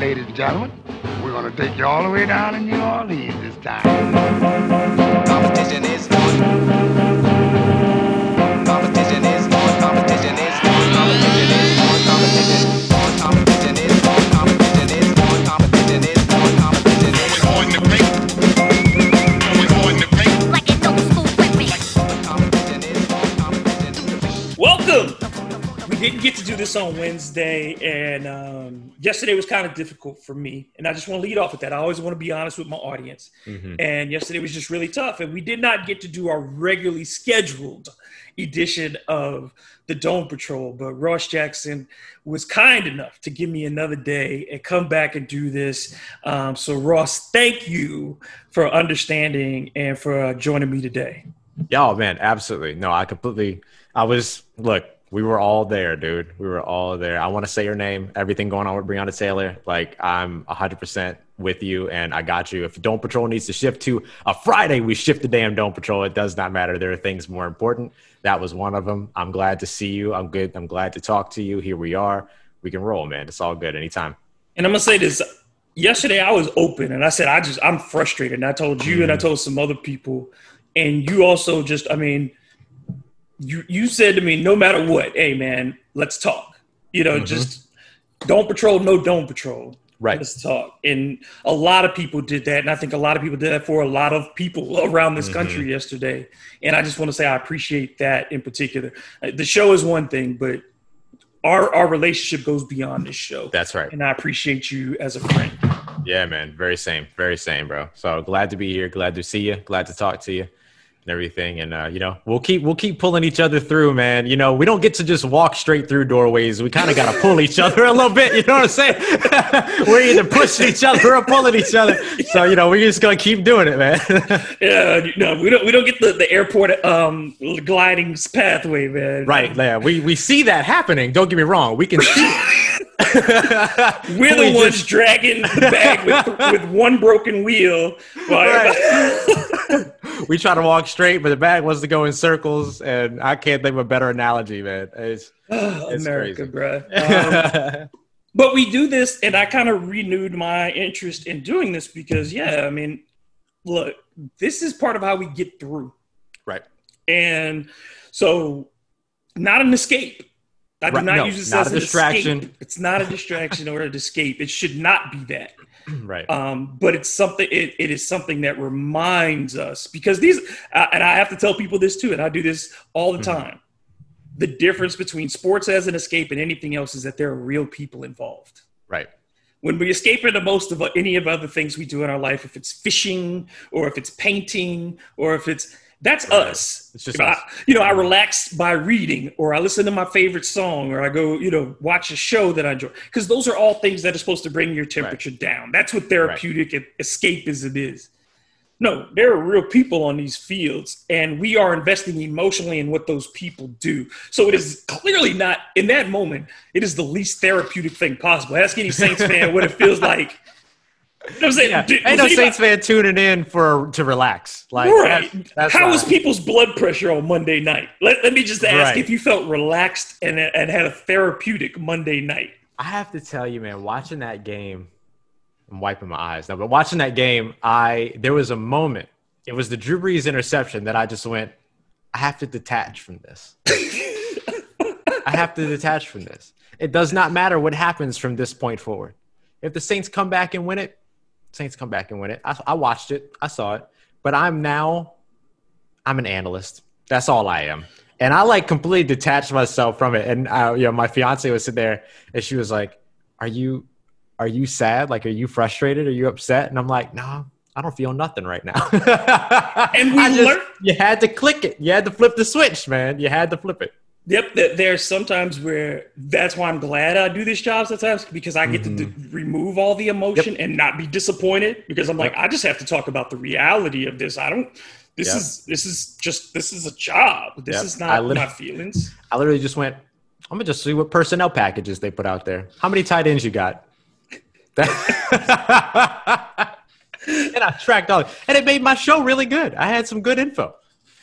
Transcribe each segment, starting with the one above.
Ladies and gentlemen, we're going to take you all the way down to New Orleans this time. Competition is on. Competition is on. Competition is on. Competition is on. Competition is on. Competition is on. Competition is on. Competition is on. Competition is on the paint. on the paint. like an old school whipping. on. Competition is on. Competition. Welcome. We didn't get to do this on Wednesday, and um, yesterday was kind of difficult for me. And I just want to lead off with that. I always want to be honest with my audience. And yesterday was just really tough, and we did not get to do our regularly scheduled edition of the Dome Patrol. But Ross Jackson was kind enough to give me another day and come back and do this. Um, so Ross, thank you for understanding and for uh, joining me today. Yeah, oh, man, absolutely. No, I completely. I was look. We were all there, dude. We were all there. I want to say your name. Everything going on with Breonna Taylor. Like I'm 100 percent with you, and I got you. If Dome Patrol needs to shift to a Friday, we shift the damn Dome Patrol. It does not matter. There are things more important. That was one of them. I'm glad to see you. I'm good. I'm glad to talk to you. Here we are. We can roll, man. It's all good anytime. And I'm gonna say this. Yesterday I was open and I said I just I'm frustrated. And I told you and I mm. told some other people. And you also just, I mean, you you said to me, no matter what, hey man, let's talk. You know, just don't patrol, no don't patrol. Right. Let's talk. And a lot of people did that. And I think a lot of people did that for a lot of people around this country yesterday. And I just want to say I appreciate that in particular. Uh, The show is one thing, but our our relationship goes beyond this show That's right. and I appreciate you as a friend. Yeah, man. Very same. Very same, bro. So glad to be here. Glad to see you. Glad to talk to you and everything. And uh, you know, we'll keep we'll keep pulling each other through, man. You know, we don't get to just walk straight through doorways. We kind of gotta pull each other a little bit. You know what I'm saying? we're either pushing each other or pulling each other. So you know, we're just gonna keep doing it, man. Yeah, no, we don't we don't get the, the airport um gliding pathway, man. right. Yeah. We we see that happening. Don't get me wrong. We can see. We're the ones just- dragging the bag with, with one broken wheel. we try to walk straight, but the bag wants to go in circles, and I can't think of a better analogy, man. It's, It's America, crazy. bruh. Um, but we do this, and I kind of renewed my interest in doing this because, yeah, I mean, look, this is part of how we get through. right. And so, not an escape. I do Right, not no, use this not as a distraction. Escape. It's not a distraction or an escape. It should not be that. Right. Um, but it's something. It, it is something that reminds us because these, uh, and I have to tell people this too, and I do this all the Mm-hmm. time. The difference between sports as an escape and anything else is that there are real people involved right. when we escape into most of any of other things we do in our life, if it's fishing or if it's painting or if it's that's us. It's just you know, us. I, you know, I relax by reading or I listen to my favorite song or I go, you know, watch a show that I enjoy. Because those are all things that are supposed to bring your temperature down. That's what therapeutic e- escapism is. No, there are real people on these fields, and we are investing emotionally in what those people do. So it is clearly not in that moment. It is the least therapeutic thing possible. Ask any Saints fan what it feels like. You know what I'm saying? Yeah. Do- Ain't no Saints fan tuning in for to relax. Like right. that's, that's How was people's blood pressure on Monday night? Let, let me just ask Right. if you felt relaxed and, and had a therapeutic Monday night. I have to tell you, man, watching that game, I'm wiping my eyes now, but watching that game, I there was a moment. It was the Drew Brees interception that I just went, I have to detach from this. I have to detach from this. It does not matter what happens from this point forward. If the Saints come back and win it, Saints come back and win it. I, I watched it, I saw it, but I'm now, I'm an analyst. That's all I am. And I like completely detached myself from it. And uh, you know, my fiance was sitting there, and she was like, "Are you, are you sad? Like, are you frustrated? Are you upset?" And I'm like, "No, I don't feel nothing right now." And we I just- learn- you had to click it. You had to flip the switch, man. You had to flip it. Yep, there's sometimes where that's why I'm glad I do this job sometimes because I get to d- mm-hmm. remove all the emotion and not be disappointed because I'm like Yep. I just have to talk about the reality of this. I don't. This Yep. is this is just this is a job. This Yep. is not my feelings. I literally just went. I'm gonna just see what personnel packages they put out there. How many tight ends you got? And I tracked all, and it made my show really good. I had some good info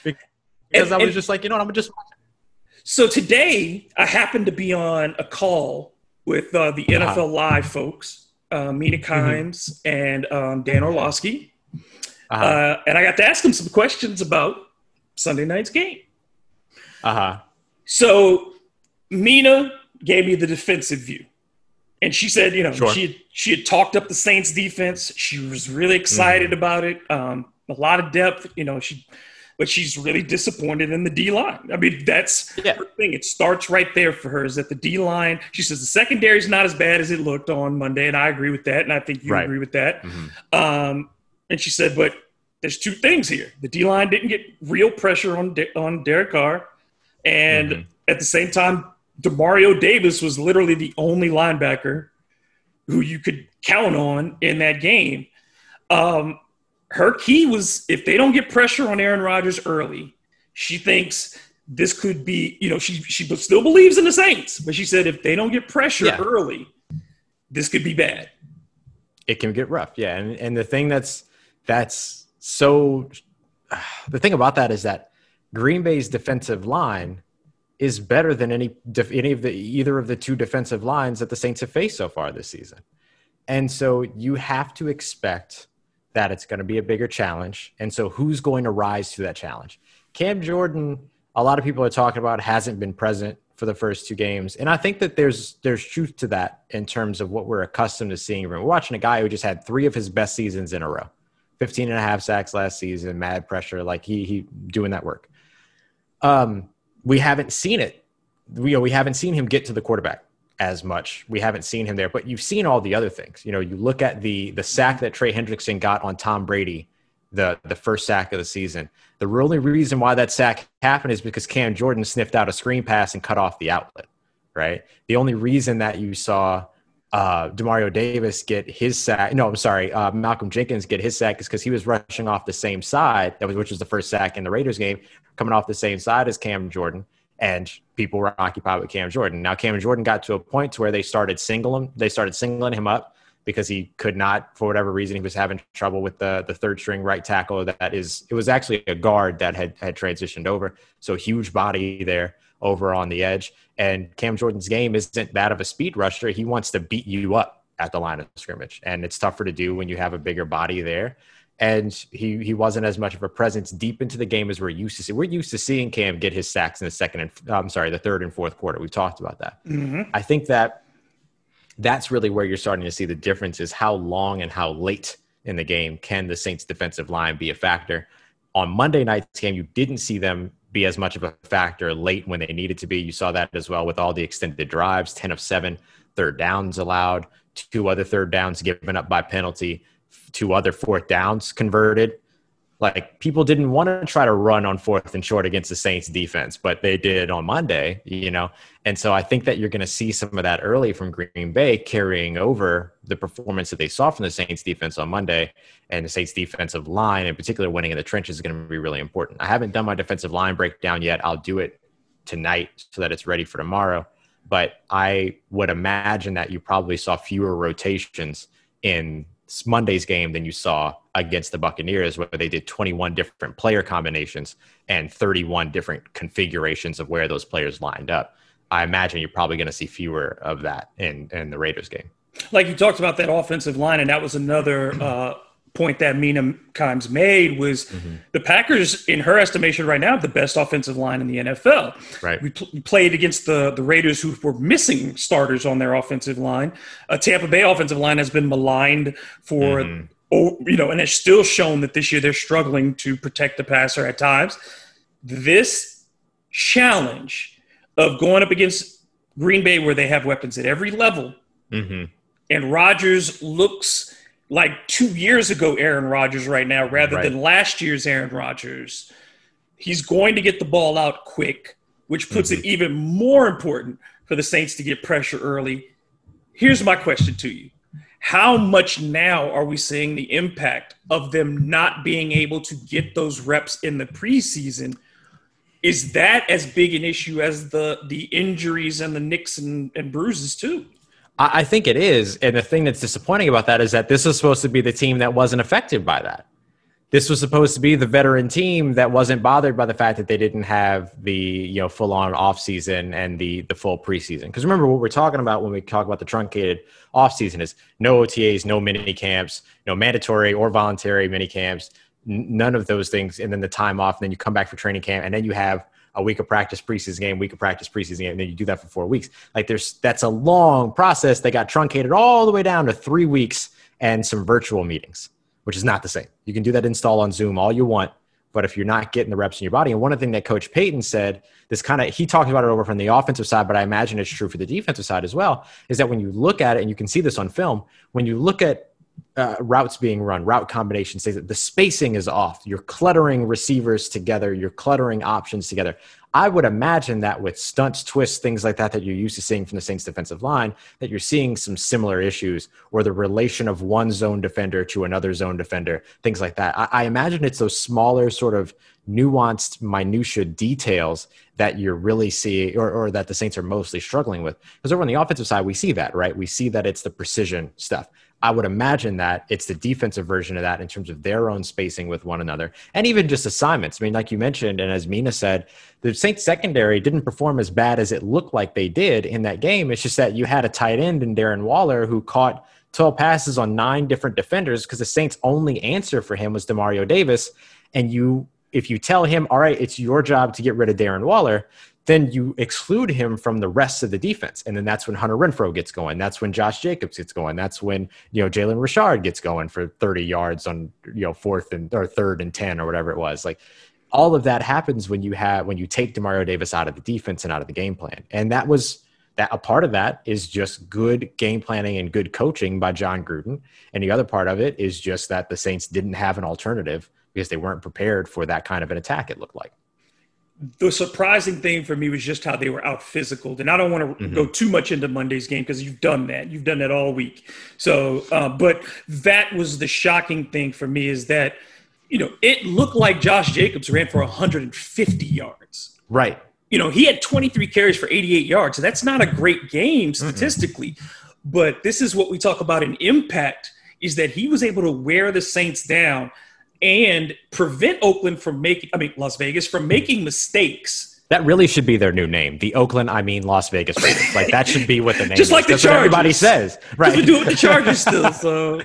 because And- I was just like, you know, what, I'm gonna just So today I happened to be on a call with uh, the NFL Live folks. uh, Mina Mm-hmm. Kimes, and um, Dan Orlovsky. Uh-huh. Uh, and I got to ask them some questions about Sunday night's game. uh-huh. So Mina gave me the defensive view. And she said, you know, Sure. she had, she had talked up the Saints defense. She was really excited Mm-hmm. about it. Um, a lot of depth, you know, she but she's really disappointed in the D line. I mean, that's Yeah. her thing. It starts right there for her is that the D line, she says the secondary is not as bad as it looked on Monday, and I agree with that, and I think you Right. agree with that. Mhm. Um, and she said, but there's two things here. The D line didn't get real pressure on De- on Derek Carr, and Mhm. at the same time, Demario Davis was literally the only linebacker who you could count on in that game. Um, her key was if they don't get pressure on Aaron Rodgers early, she thinks this could be, you know, she she still believes in the Saints, but she said if they don't get pressure Yeah. early, this could be bad. it can get rough yeah and, and the thing that's that's so the thing about that is that green bay's defensive line is better than any any of the either of the two defensive lines that the saints have faced so far this season and so you have to expect that it's going to be a bigger challenge. And so who's going to rise to that challenge? Cam jordan a lot of people are talking about hasn't been present for the first two games. And i think that there's there's truth to that in terms of what we're accustomed to seeing. We're watching a guy who just had three of his best seasons in a row. 15 and a half sacks last season mad pressure like he he doing that work. Um we haven't seen it. We know we haven't seen him get to the quarterback as much. We haven't seen him there but you've seen all the other things. You know you look at the the sack that trey hendrickson got on tom brady the the first sack of the season. The only reason why that sack happened is because Cam Jordan sniffed out a screen pass and cut off the outlet, right? The only reason that you saw uh, Demario Davis get his sack, no, I'm sorry, uh, Malcolm Jenkins get his sack is because he was rushing off the same side, that was which was the first sack in the Raiders game, coming off the same side as Cam Jordan, and people were occupied with Cam Jordan. Now Cam Jordan got to a point to where they started singling, they started singling him up because he could not, for whatever reason, he was having trouble with the the third string right tackle. That is, it was actually a guard that had had transitioned over. So huge body there over on the edge. And Cam Jordan's game isn't that of a speed rusher. He wants to beat you up at the line of scrimmage, and it's tougher to do when you have a bigger body there. And he he wasn't as much of a presence deep into the game as we're used to see. We're used to seeing Cam get his sacks in the second and I'm sorry, the third and fourth quarter. We've talked about that. Mm-hmm. I think that that's really where you're starting to see the difference is how long and how late in the game can the Saints defensive line be a factor. On Monday night's game, you didn't see them be as much of a factor late when they needed to be. You saw that as well with all the extended drives, 10 of 7 third downs allowed, two other third downs given up by penalty, two other fourth downs converted. Like people didn't want to try to run on fourth and short against the Saints defense, but they did on Monday, you know. And so I think that you're going to see some of that early from Green Bay carrying over the performance that they saw from the Saints defense on Monday. And the Saints defensive line, in particular, winning in the trenches is going to be really important. I haven't done my defensive line breakdown yet. I'll do it tonight so that it's ready for tomorrow. But I would imagine that you probably saw fewer rotations in Monday's game than you saw against the Buccaneers, where they did 21 different player combinations and 31 different configurations of where those players lined up. I imagine you're probably going to see fewer of that in, in the Raiders game. like you talked about that offensive line, and that was another uh, point that Mina Kimes made was Mm-hmm. the Packers, in her estimation, right now, have the best offensive line in the NFL. Right. We, pl- we played against the the Raiders, who were missing starters on their offensive line. A Tampa Bay offensive line has been maligned for. Mm-hmm. Oh, you know, and it's still shown that this year they're struggling to protect the passer at times. This challenge of going up against Green Bay, where they have weapons at every level, Mm-hmm. and Rodgers looks like two years ago Aaron Rodgers right now rather Right. than last year's Aaron Rodgers. He's going to get the ball out quick, which puts Mm-hmm. it even more important for the Saints to get pressure early. Here's my question to you. How much now are we seeing the impact of them not being able to get those reps in the preseason? Is that as big an issue as the the injuries and the nicks and, and bruises too? I, think it is. And the thing that's disappointing about that is that this was supposed to be the team that wasn't affected by that. this was supposed to be the veteran team that wasn't bothered by the fact that they didn't have the you know full on off season and the the full preseason. Because remember what we're talking about when we talk about the truncated off season is no OTAs, no mini camps, no mandatory or voluntary mini camps, n- none of those things, and then the time off, and then you come back for training camp, and then you have a week of practice preseason game, week of practice preseason game, and then you do that for four weeks. Like there's that's a long process that got truncated all the way down to three weeks and some virtual meetings which is not the same. You can do that install on Zoom all you want, but if you're not getting the reps in your body, and one of the things that Coach Payton said, this kind of he talked about it over from the offensive side, but I imagine it's true for the defensive side as well, is that when you look at it, and you can see this on film, when you look at uh, routes being run, route combinations, the spacing is off. You're cluttering receivers together. You're cluttering options together. I would imagine that with stunts, twists, things like that, that you're used to seeing from the Saints defensive line, that you're seeing some similar issues or the relation of one zone defender to another zone defender, things like that. I, I imagine it's those smaller sort of nuanced minutia details that you're really seeing or, or that the Saints are mostly struggling with. Because over on the offensive side, we see that, right? We see that it's the precision stuff. I would imagine that it's the defensive version of that in terms of their own spacing with one another and even just assignments. I mean, like you mentioned, and as Mina said, the Saints secondary didn't perform as bad as it looked like they did in that game. It's just that you had a tight end in Darren Waller who caught 12 passes on nine different defenders because the Saints' only answer for him was Demario Davis. And you, if you tell him, all right, it's your job to get rid of Darren Waller, then you exclude him from the rest of the defense. And then that's when Hunter Renfrow gets going. That's when Josh Jacobs gets going. That's when, you know, Jalen Richard gets going for 30 yards on, you know, fourth and or third and 10 or whatever it was. Like all of that happens when you have when you take Demario Davis out of the defense and out of the game plan. And that was that a part of that is just good game planning and good coaching by Jon Gruden. And the other part of it is just that the Saints didn't have an alternative because they weren't prepared for that kind of an attack, it looked like the surprising thing for me was just how they were out physical. And I don't want to mm-hmm. go too much into Monday's game because you've done that. You've done that all week. So, uh, but that was the shocking thing for me is that, you know, it looked like Josh Jacobs ran for 150 yards. Right. You know, he had 23 carries for 88 yards. So that's not a great game statistically. Mm-hmm. But this is what we talk about in impact is that he was able to wear the Saints down and prevent Oakland from making, I mean, Las Vegas from making mistakes. That really should be their new name. The Oakland, I mean, Las Vegas Raiders. like that should be what the name Just is. like the That's Chargers. everybody says. Right. We do it with the Chargers still. So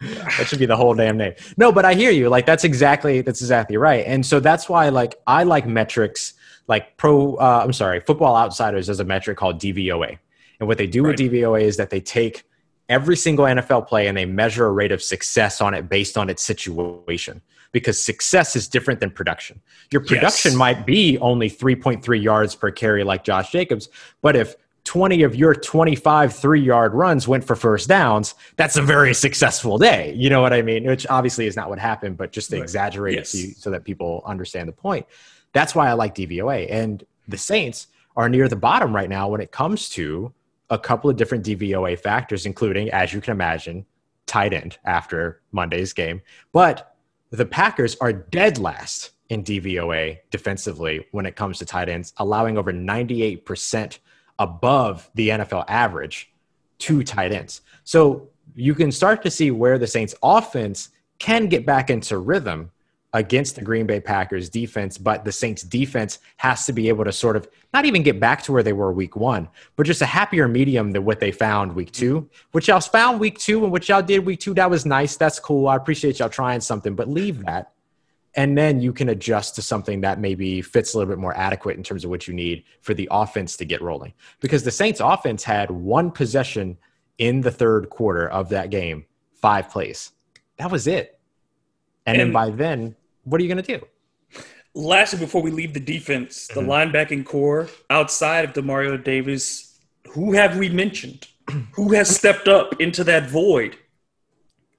that should be the whole damn name. No, but I hear you. Like that's exactly that's exactly right. And so that's why like I like metrics like pro uh, I'm sorry, football outsiders as a metric called DVOA. And what they do Right. with DVOA is that they take every single NFL play and they measure a rate of success on it based on its situation. Because success is different than production. Your production Yes. might be only 3.3 yards per carry like Josh Jacobs, but if 20 of your 25 three yard runs went for first downs, that's a very successful day. You know what I mean? Which obviously is not what happened, but just to Right. exaggerate Yes. it so, you, so that people understand the point. That's why I like DVOA. And the Saints are near the bottom right now when it comes to a couple of different DVOA factors, including, as you can imagine, tight end after Monday's game. But the Packers are dead last in DVOA defensively when it comes to tight ends, allowing over 98% above the NFL average to tight ends. So you can start to see where the Saints offense can get back into rhythm against the Green Bay Packers defense, but the Saints defense has to be able to sort of not even get back to where they were week one, but just a happier medium than what they found week two, which y'all found week two and what y'all did week two. That was nice. That's cool. I appreciate y'all trying something, but leave that. And then you can adjust to something that maybe fits a little bit more adequate in terms of what you need for the offense to get rolling. Because the Saints offense had one possession in the third quarter of that game, five plays. That was it. And, then by then, what are you going to do? lastly, before we leave the defense, the mm-hmm. linebacking corps outside of Demario Davis, who have we mentioned? Who has stepped up into that void?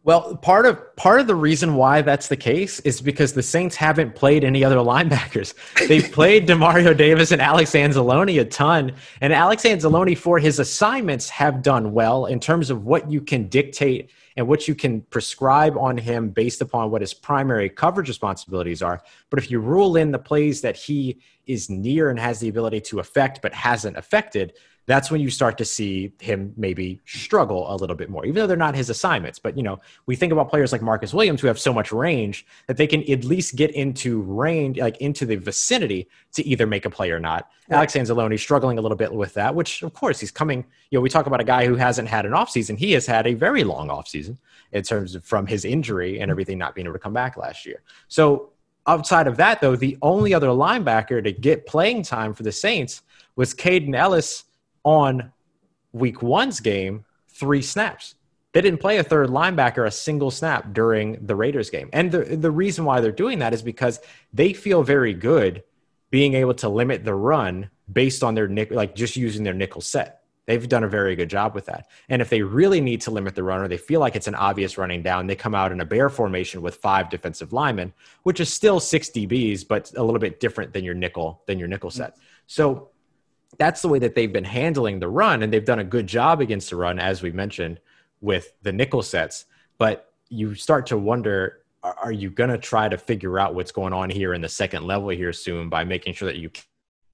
Well, part of part of the reason why that's the case is because the Saints haven't played any other linebackers. They've played Demario Davis and Alex Anzalone a ton, and Alex Anzalone for his assignments have done well in terms of what you can dictate and what you can prescribe on him based upon what his primary coverage responsibilities are. But if you rule in the plays that he is near and has the ability to affect but hasn't affected, that's when you start to see him maybe struggle a little bit more, even though they're not his assignments. But you know, we think about players like Marcus Williams who have so much range that they can at least get into range, like into the vicinity to either make a play or not. Alex Anzalone struggling a little bit with that, which of course he's coming. You know, we talk about a guy who hasn't had an offseason. He has had a very long offseason in terms of from his injury and everything not being able to come back last year. So outside of that, though, the only other linebacker to get playing time for the Saints was Kaden Elliss on week one's game, three snaps. They didn't play a third linebacker a single snap during the Raiders game. And the, the reason why they're doing that is because they feel very good being able to limit the run based on their nickel, like just using their nickel set. They've done a very good job with that. And if they really need to limit the runner, they feel like it's an obvious running down, they come out in a bear formation with five defensive linemen, which is still six DBs, but a little bit different than your nickel than your nickel set. So that's the way that they've been handling the run, and they've done a good job against the run, as we mentioned, with the nickel sets. But you start to wonder are you going to try to figure out what's going on here in the second level here soon by making sure that you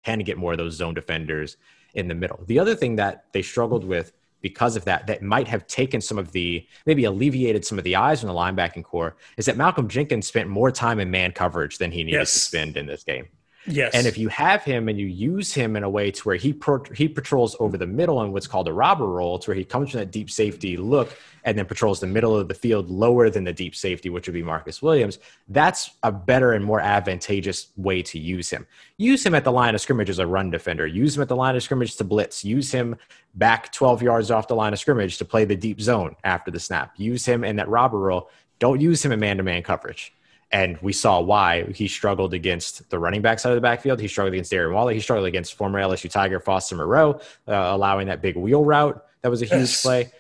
can get more of those zone defenders in the middle? The other thing that they struggled with because of that, that might have taken some of the, maybe alleviated some of the eyes on the linebacking corps, is that Malcolm Jenkins spent more time in man coverage than he needed Yes. to spend in this game. Yes. And if you have him and you use him in a way to where he he patrols over the middle in what's called a robber role, to where he comes from that deep safety look and then patrols the middle of the field lower than the deep safety, which would be Marcus Williams, that's a better and more advantageous way to use him. Use him at the line of scrimmage as a run defender. Use him at the line of scrimmage to blitz. Use him back 12 yards off the line of scrimmage to play the deep zone after the snap. Use him in that robber role. Don't use him in man-to-man coverage. And we saw why he struggled against the running back side of the backfield. He struggled against Darren Waller. He struggled against former LSU Tiger Foster Moreau, uh, allowing that big wheel route. That was a huge Yes. play.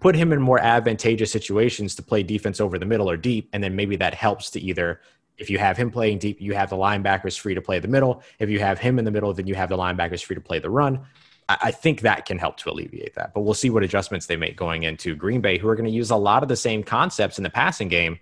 Put him in more advantageous situations to play defense over the middle or deep. And then maybe that helps to either, if you have him playing deep, you have the linebackers free to play the middle. If you have him in the middle, then you have the linebackers free to play the run. I I think that can help to alleviate that. But we'll see what adjustments they make going into Green Bay, who are going to use a lot of the same concepts in the passing game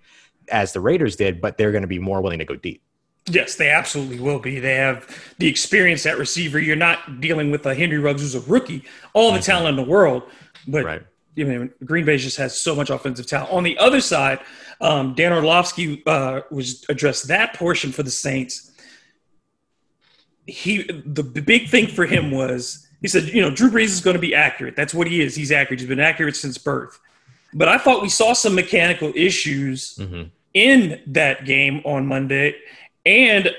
as the Raiders did, but they're going to be more willing to go deep. Yes, they absolutely will be. They have the experience at receiver. You're not dealing with a Henry Ruggs who's a rookie, all the talent in the world, but Right. you know, Green Bay just has so much offensive talent. On the other side, um, Dan Orlovsky uh, was addressed that portion for the Saints. He the, the big thing for him was he said, you know, Drew Brees is going to be accurate. That's what he is. He's accurate. He's been accurate since birth. But I thought we saw some mechanical issues Mhm. In that game on Monday. And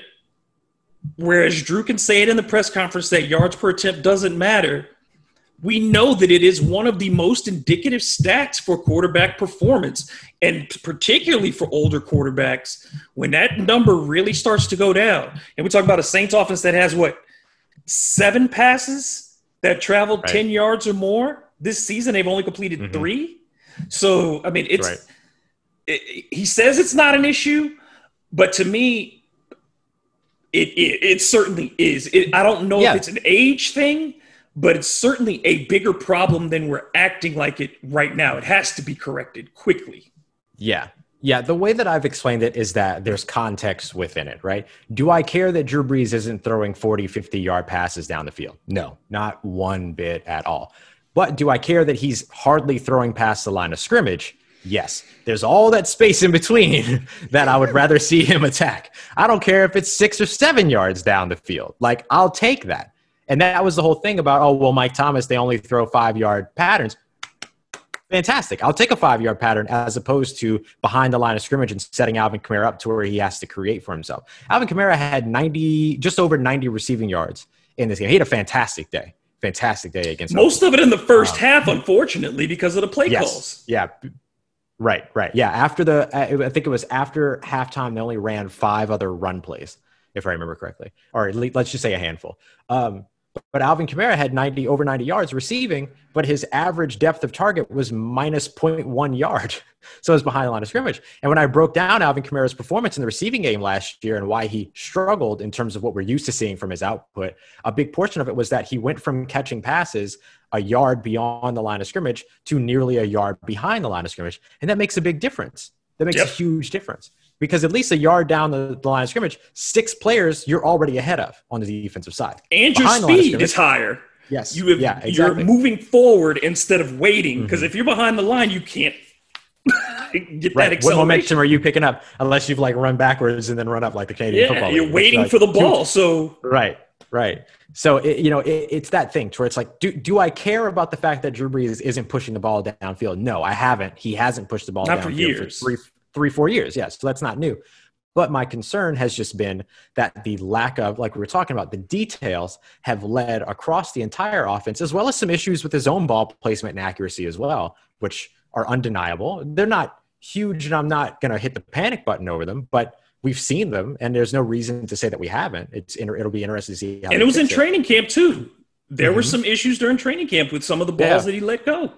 whereas Drew can say it in the press conference that yards per attempt doesn't matter, we know that it is one of the most indicative stats for quarterback performance, and particularly for older quarterbacks. When that number really starts to go down, and we talk about a Saints offense that has what seven passes that traveled Right. 10 yards or more this season, they've only completed Mhm. three. So, I mean, it's Right. It, he says it's not an issue, but to me, it it, it certainly is. It, I don't know Yeah. if it's an age thing, but it's certainly a bigger problem than we're acting like it right now. It has to be corrected quickly. Yeah. Yeah. The way that I've explained it is that there's context within it, right? Do I care that Drew Brees isn't throwing 40, 50 yard passes down the field? No, not one bit at all. But do I care that he's hardly throwing past the line of scrimmage? Yes. There's all that space in between that I would rather see him attack. I don't care if it's six or seven yards down the field. Like, I'll take that. And that was the whole thing about, oh, well, Mike Thomas, they only throw five yard patterns fantastic. I'll take a five yard pattern as opposed to behind the line of scrimmage and setting Alvin Kamara up to where he has to create for himself. Alvin Kamara had 90, just over 90 receiving yards in this game. He had a fantastic day. Fantastic day against Most of it in the first um, half, unfortunately, because of the play yes. calls. Yeah. Right, right. Yeah. After the, I think it was after halftime, they only ran five other run plays, if I remember correctly. Or let's just say a handful. Um, but Alvin Kamara had 90 over 90 yards receiving, but his average depth of target was minus 0.1 yard. So it was behind the line of scrimmage. And when I broke down Alvin Kamara's performance in the receiving game last year and why he struggled in terms of what we're used to seeing from his output, a big portion of it was that he went from catching passes a yard beyond the line of scrimmage to nearly a yard behind the line of scrimmage. And that makes a big difference. That makes Yep. a huge difference because at least a yard down the, the line of scrimmage, six players you're already ahead of on the defensive side. And your Behind the speed is higher. Yes. You have, Yeah, exactly. You're moving forward instead of waiting because mm-hmm. if you're behind the line, you can't get that Right. What momentum are you picking up? Unless you've like run backwards and then run up like the Canadian Yeah, football. you're League, waiting like, for the two- ball. So Right, right. So it, you know, it, it's that thing to where it's like, do do I care about the fact that Drew Brees isn't pushing the ball downfield? No, I haven't. He hasn't pushed the ball Not downfield for years. three, three, four years. Yes, so that's not new. But my concern has just been that the lack of, like we were talking about, the details have led across the entire offense, as well as some issues with his own ball placement and accuracy as well, which are undeniable. They're not huge, and I'm not going to hit the panic button over them, but we've seen them, and there's no reason to say that we haven't. It's it'll be interesting to see how. and it was in fix training camp too. There were Mhm. some issues during training camp with some of the balls Yeah. that he let go.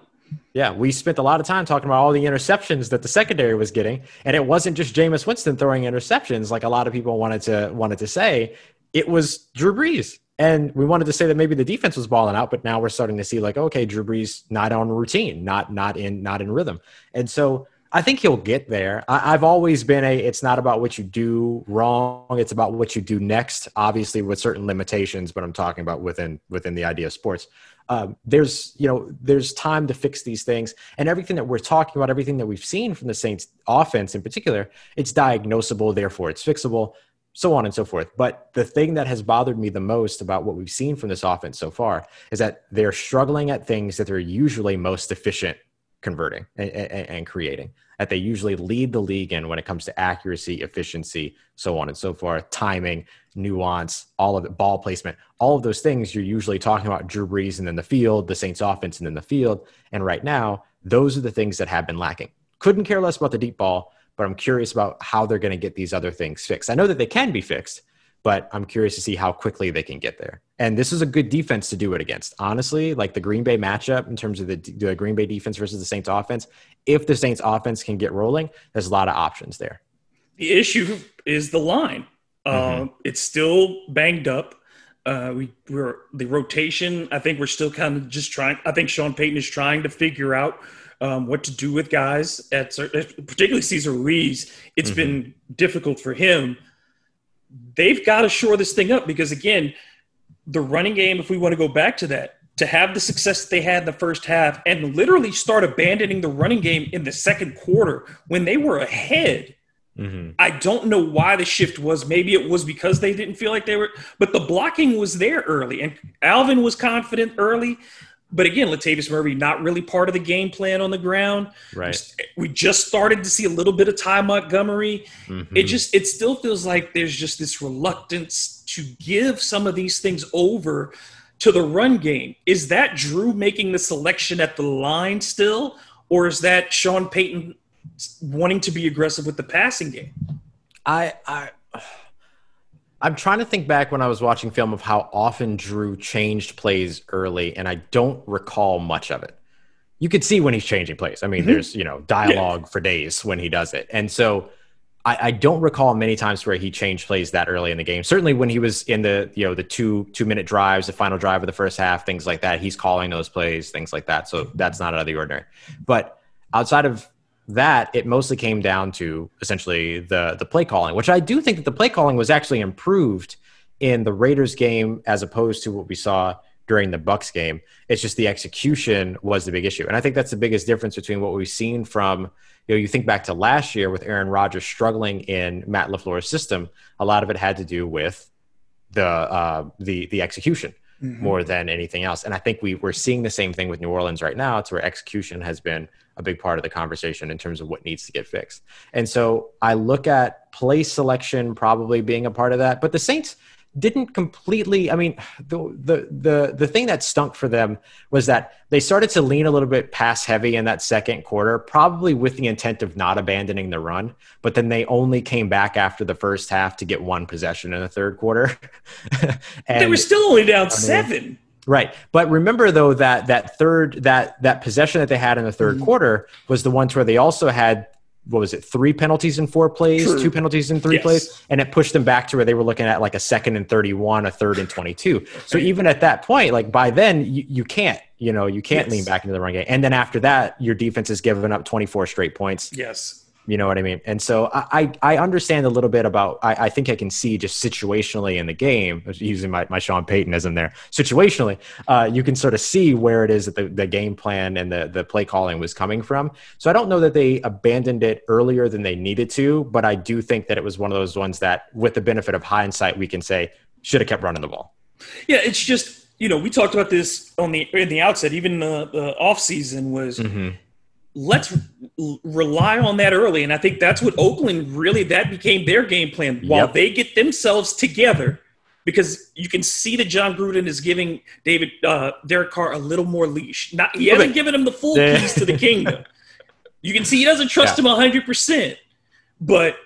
Yeah, we spent a lot of time talking about all the interceptions that the secondary was getting, and it wasn't just Jameis Winston throwing interceptions like a lot of people wanted to wanted to say. It was Drew Brees, and we wanted to say that maybe the defense was balling out, but now we're starting to see like, okay, Drew Brees not on routine, not not in not in rhythm, and so I think he'll get there. I, I've always been a. It's not about what you do wrong; it's about what you do next. Obviously, with certain limitations, but I'm talking about within within the idea of sports um, there's you know there's time to fix these things and everything that we're talking about everything that we've seen from the saints offense in particular it's diagnosable therefore it's fixable so on and so forth but the thing that has bothered me the most about what we've seen from this offense so far is that they're struggling at things that they're usually most efficient converting and, and, and creating that they usually lead the league in when it comes to accuracy efficiency so on and so forth timing nuance, all of it, ball placement, all of those things. You're usually talking about Drew Brees and then the field, the Saints offense and then the field. And right now, those are the things that have been lacking. Couldn't care less about the deep ball, but I'm curious about how they're going to get these other things fixed. I know that they can be fixed, but I'm curious to see how quickly they can get there. And this is a good defense to do it against. Honestly, like the Green Bay matchup in terms of the, the Green Bay defense versus the Saints offense, if the Saints offense can get rolling, there's a lot of options there. The issue is the line. Mm-hmm. Uh, it's still banged up. Uh, we we're the rotation. I think we're still kind of just trying. I think Sean Payton is trying to figure out um, what to do with guys at particularly Cesar Ruiz. It's Mm-hmm. been difficult for him. They've got to shore this thing up because again, the running game. If we want to go back to that, to have the success that they had in the first half and literally start abandoning the running game in the second quarter when they were ahead. Mm-hmm. I don't know why the shift was. Maybe it was because they didn't feel like they were, but the blocking was there early, and Alvin was confident early. But again, Latavius Murray not really part of the game plan on the ground. Right. We just started to see a little bit of Ty Montgomery. Mm-hmm. It just it still feels like there's just this reluctance to give some of these things over to the run game. Is that Drew making the selection at the line still, or is that Sean Payton wanting to be aggressive with the passing game? I, I I'm trying to think back when I was watching film of how often Drew changed plays early, and I don't recall much of it. You could see when he's changing plays. I mean, mm-hmm. there's you know dialogue for days when he does it, and so I, I don't recall many times where he changed plays that early in the game. Certainly when he was in the you know the two two minute drives, the final drive of the first half, things like that. He's calling those plays, things like that. So mm-hmm. that's not out of the ordinary. But outside of that, it mostly came down to essentially the the play calling, which I do think that the play calling was actually improved in the Raiders game as opposed to what we saw during the Bucks game. It's just the execution was the big issue, and I think that's the biggest difference between what we've seen from you know you think back to last year with Aaron Rodgers struggling in Matt Lafleur's system. A lot of it had to do with the uh, the the execution more than anything else. And I think we we're seeing the same thing with New Orleans right now. It's where execution has been a big part of the conversation in terms of what needs to get fixed. And so I look at play selection probably being a part of that, but the Saints didn't completely i mean the, the the the thing that stunk for them was that they started to lean a little bit pass heavy in that second quarter probably with the intent of not abandoning the run but then they only came back after the first half to get one possession in the third quarter and they were still only down seven. Right. But remember though that that third that that possession that they had in the 3rd Mm-hmm. quarter was the ones where they also had what was it, three penalties in four plays, True. two penalties in three Yes. plays, and it pushed them back to where they were looking at like a second and 31, a third and 22. So even at that point, like by then, you, you can't, you know, you can't Yes. lean back into the run game. And then after that, your defense has given up 24 straight points. Yes. You know what I mean? And so I, I I understand a little bit about, I, I think I can see just situationally in the game, using my, my Sean Paytonism there, situationally, uh, you can sort of see where it is that the, the game plan and the, the play calling was coming from. So I don't know that they abandoned it earlier than they needed to, but I do think that it was one of those ones that, with the benefit of hindsight, we can say should have kept running the ball. Yeah, it's just you know we talked about this on the in the outset. Even the, the off season was let's rely on that early, and I think that's what Oakland really that became their game plan while Yep. they get themselves together. Because you can see that Jon Gruden is giving David uh, Derek Carr a little more leash. Not he hasn't given him the full keys to the kingdom. You can see he doesn't trust Yeah. him hundred percent. But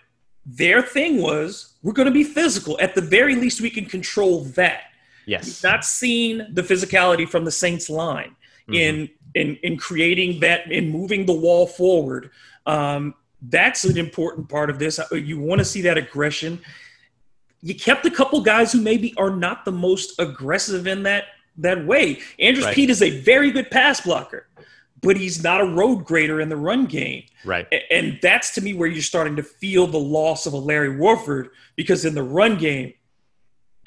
their thing was we're going to be physical. At the very least, we can control that Yes. We've not seen the physicality from the Saints line in in in creating that in moving the wall forward. Um, that's an important part of this. You want to see that aggression. You kept a couple guys who maybe are not the most aggressive in that that way. Andrus Right. Peat is a very good pass blocker, but he's not a road grader in the run game. right. And that's to me where you're starting to feel the loss of a Larry Warford because in the run game,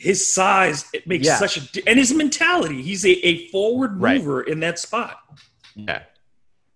his size it makes Yeah. such a and his mentality. He's a, a forward Right. mover in that spot. Yeah.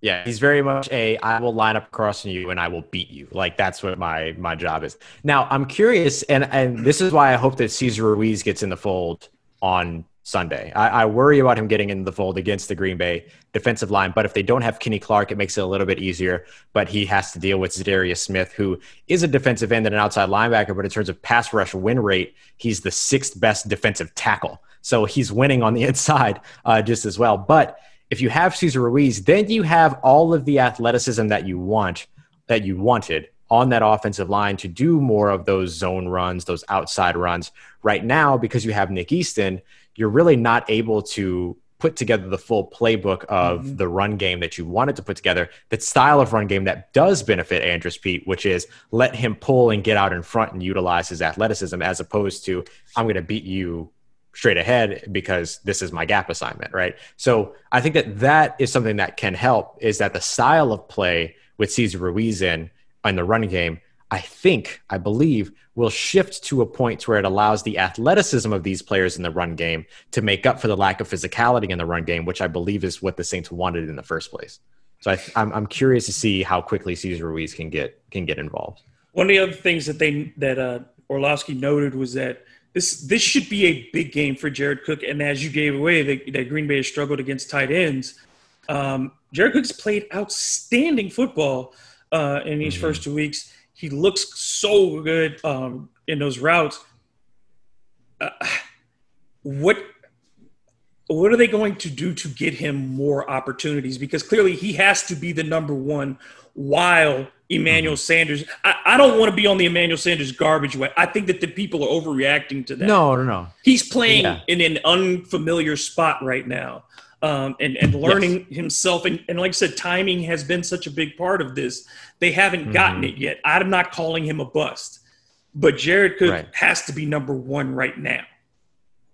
Yeah, he's very much a I will line up across from you and I will beat you. Like that's what my my job is. Now I'm curious, and and this is why I hope that Cesar Ruiz gets in the fold on Sunday. I, I worry about him getting into the fold against the Green Bay defensive line, but if they don't have Kenny Clark, it makes it a little bit easier. But he has to deal with Za'Darius Smith, who is a defensive end and an outside linebacker, but in terms of pass rush win rate, he's the sixth best defensive tackle. So he's winning on the inside uh, just as well. But if you have Cesar Ruiz, then you have all of the athleticism that you want, that you wanted on that offensive line to do more of those zone runs, those outside runs. Right now, because you have Nick Easton, you're really not able to put together the full playbook of mm-hmm. the run game that you wanted to put together, that style of run game that does benefit Andrus Peat, which is let him pull and get out in front and utilize his athleticism as opposed to I'm going to beat you straight ahead because this is my gap assignment, right? So I think that that is something that can help is that the style of play with Cesar Ruiz in in the running game, I think, I believe, will shift to a point where it allows the athleticism of these players in the run game to make up for the lack of physicality in the run game, which I believe is what the Saints wanted in the first place. So I, I'm, I'm curious to see how quickly Cesar Ruiz can get can get involved. One of the other things that they that uh, Orlovsky noted was that this this should be a big game for Jared Cook, and as you gave away that, that Green Bay has struggled against tight ends. Um, Jared Cook's played outstanding football uh, in these first two weeks. He looks so good um, in those routes. Uh, what what are they going to do to get him more opportunities? Because clearly he has to be the number one while Emmanuel Sanders. I, I don't want to be on the Emmanuel Sanders garbage way. I think that the people are overreacting to that. No, no, no. He's playing Yeah. in an unfamiliar spot right now. Um, and, and learning himself. And, and like I said, timing has been such a big part of this. They haven't gotten Mm-hmm. it yet. I'm not calling him a bust, but Jared Cook Right. has to be number one right now.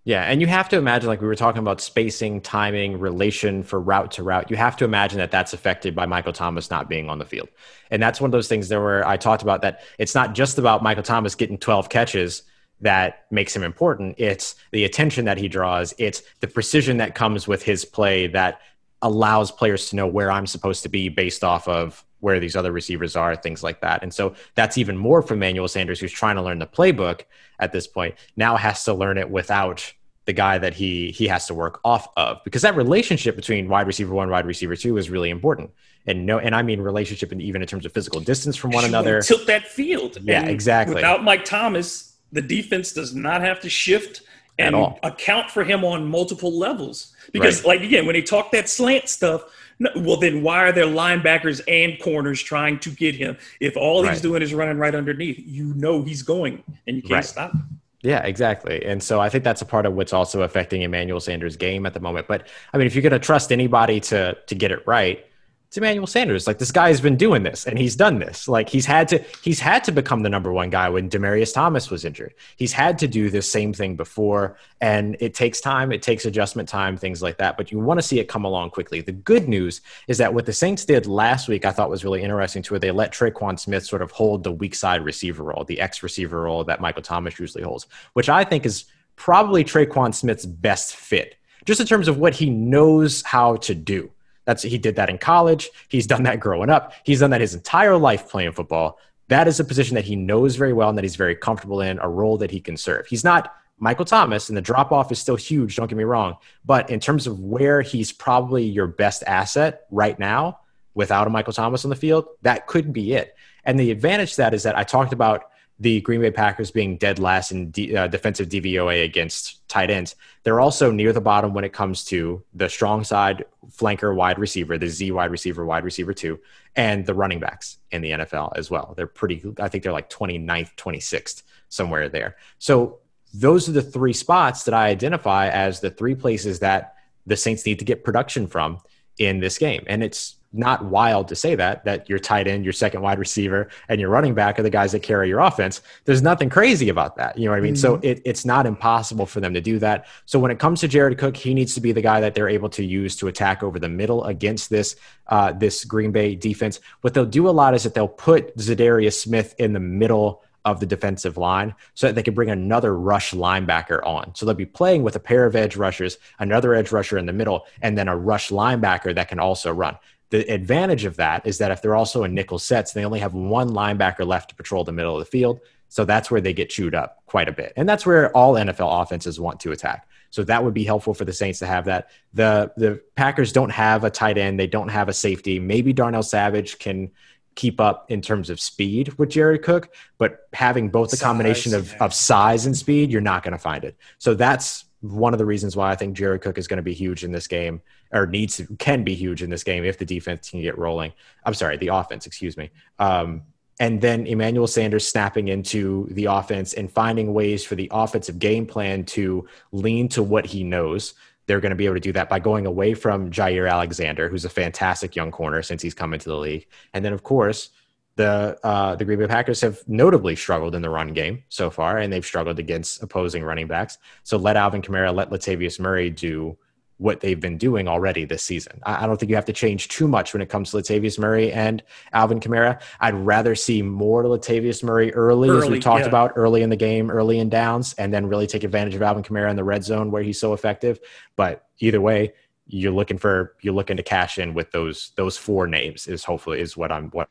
Yeah, and you have to imagine, like we were talking about spacing, timing, relation for route to route. You have to imagine that that's affected by Michael Thomas not being on the field, and that's one of those things there where I talked about that it's not just about Michael Thomas getting 12 catches that makes him important. It's the attention that he draws. It's the precision that comes with his play that allows players to know where I'm supposed to be based off of where these other receivers are, things like that. And so that's even more for Manuel Sanders, who's trying to learn the playbook at this point, now has to learn it without the guy that he he has to work off of because that relationship between wide receiver one wide receiver two is really important and no and i mean relationship and even in terms of physical distance from one another Tilt that field. Yeah, exactly. Without Mike Thomas, the defense does not have to shift and account for him on multiple levels. Because, like again, when they talk that slant stuff, no, well, then why are there linebackers and corners trying to get him? If all he's doing is running right underneath, you know he's going, and you can't Right. stop him. Yeah, exactly. And so I think that's a part of what's also affecting Emmanuel Sanders' game at the moment. But I mean, if you're going to trust anybody to to get it right, It's Emmanuel Sanders. Like this guy has been doing this and he's done this. Like he's had to he's had to become the number one guy when Demaryius Thomas was injured. He's had to do this same thing before, and it takes time. It takes adjustment time, things like that. But you want to see it come along quickly. The good news is that what the Saints did last week, I thought was really interesting. To where they let Tre'Quan Smith sort of hold the weak side receiver role, the X receiver role that Michael Thomas usually holds, which I think is probably Tre'Quan Smith's best fit, just in terms of what he knows how to do. That's he did that in college. He's done that growing up. He's done that his entire life playing football. That is a position that he knows very well and that he's very comfortable in, a role that he can serve. He's not Michael Thomas, and the drop off is still huge, don't get me wrong. But in terms of where he's probably your best asset right now, without a Michael Thomas on the field, that could be it. And the advantage to that is that I talked about the Green Bay Packers being dead last in D, uh, defensive DVOA against tight ends. They're also near the bottom when it comes to the strong side flanker wide receiver, the Z wide receiver, wide receiver two, and the running backs in the NFL as well. They're pretty, I think they're like 29th, 26th, somewhere there. So those are the three spots that I identify as the three places that the Saints need to get production from in this game. And it's not wild to say that that your tight end, your second wide receiver, and your running back are the guys that carry your offense. There's nothing crazy about that. You know what I mean? Mm-hmm. So it, it's not impossible for them to do that. So when it comes to Jared Cook, he needs to be the guy that they're able to use to attack over the middle against this uh, this Green Bay defense. What they'll do a lot is that they'll put Za'Darius Smith in the middle of the defensive line so that they can bring another rush linebacker on. So they'll be playing with a pair of edge rushers, another edge rusher in the middle, and then a rush linebacker that can also run. The advantage of that is that if they're also in nickel sets, they only have one linebacker left to patrol the middle of the field. So that's where they get chewed up quite a bit. And that's where all NFL offenses want to attack. So that would be helpful for the Saints to have that. The the Packers don't have a tight end, they don't have a safety. Maybe Darnell Savage can keep up in terms of speed with Jared Cook, but having both the size, combination of, yeah. of size and speed, you're not going to find it. So that's one of the reasons why I think Jared Cook is going to be huge in this game or needs to can be huge in this game if the defense can get rolling. I'm sorry, the offense, excuse me. Um, and then Emmanuel Sanders snapping into the offense and finding ways for the offensive game plan to lean to what he knows. They're going to be able to do that by going away from Jaire Alexander, who's a fantastic young corner since he's come into the league. And then, of course, the uh, the Green Bay Packers have notably struggled in the run game so far, and they've struggled against opposing running backs. So let Alvin Kamara, let Latavius Murray do what they've been doing already this season. I, don't think you have to change too much when it comes to Latavius Murray and Alvin Kamara. I'd rather see more Latavius Murray early, early as we talked yeah. about early in the game, early in downs, and then really take advantage of Alvin Kamara in the red zone where he's so effective. But either way, you're looking for you're looking to cash in with those those four names is hopefully is what I'm what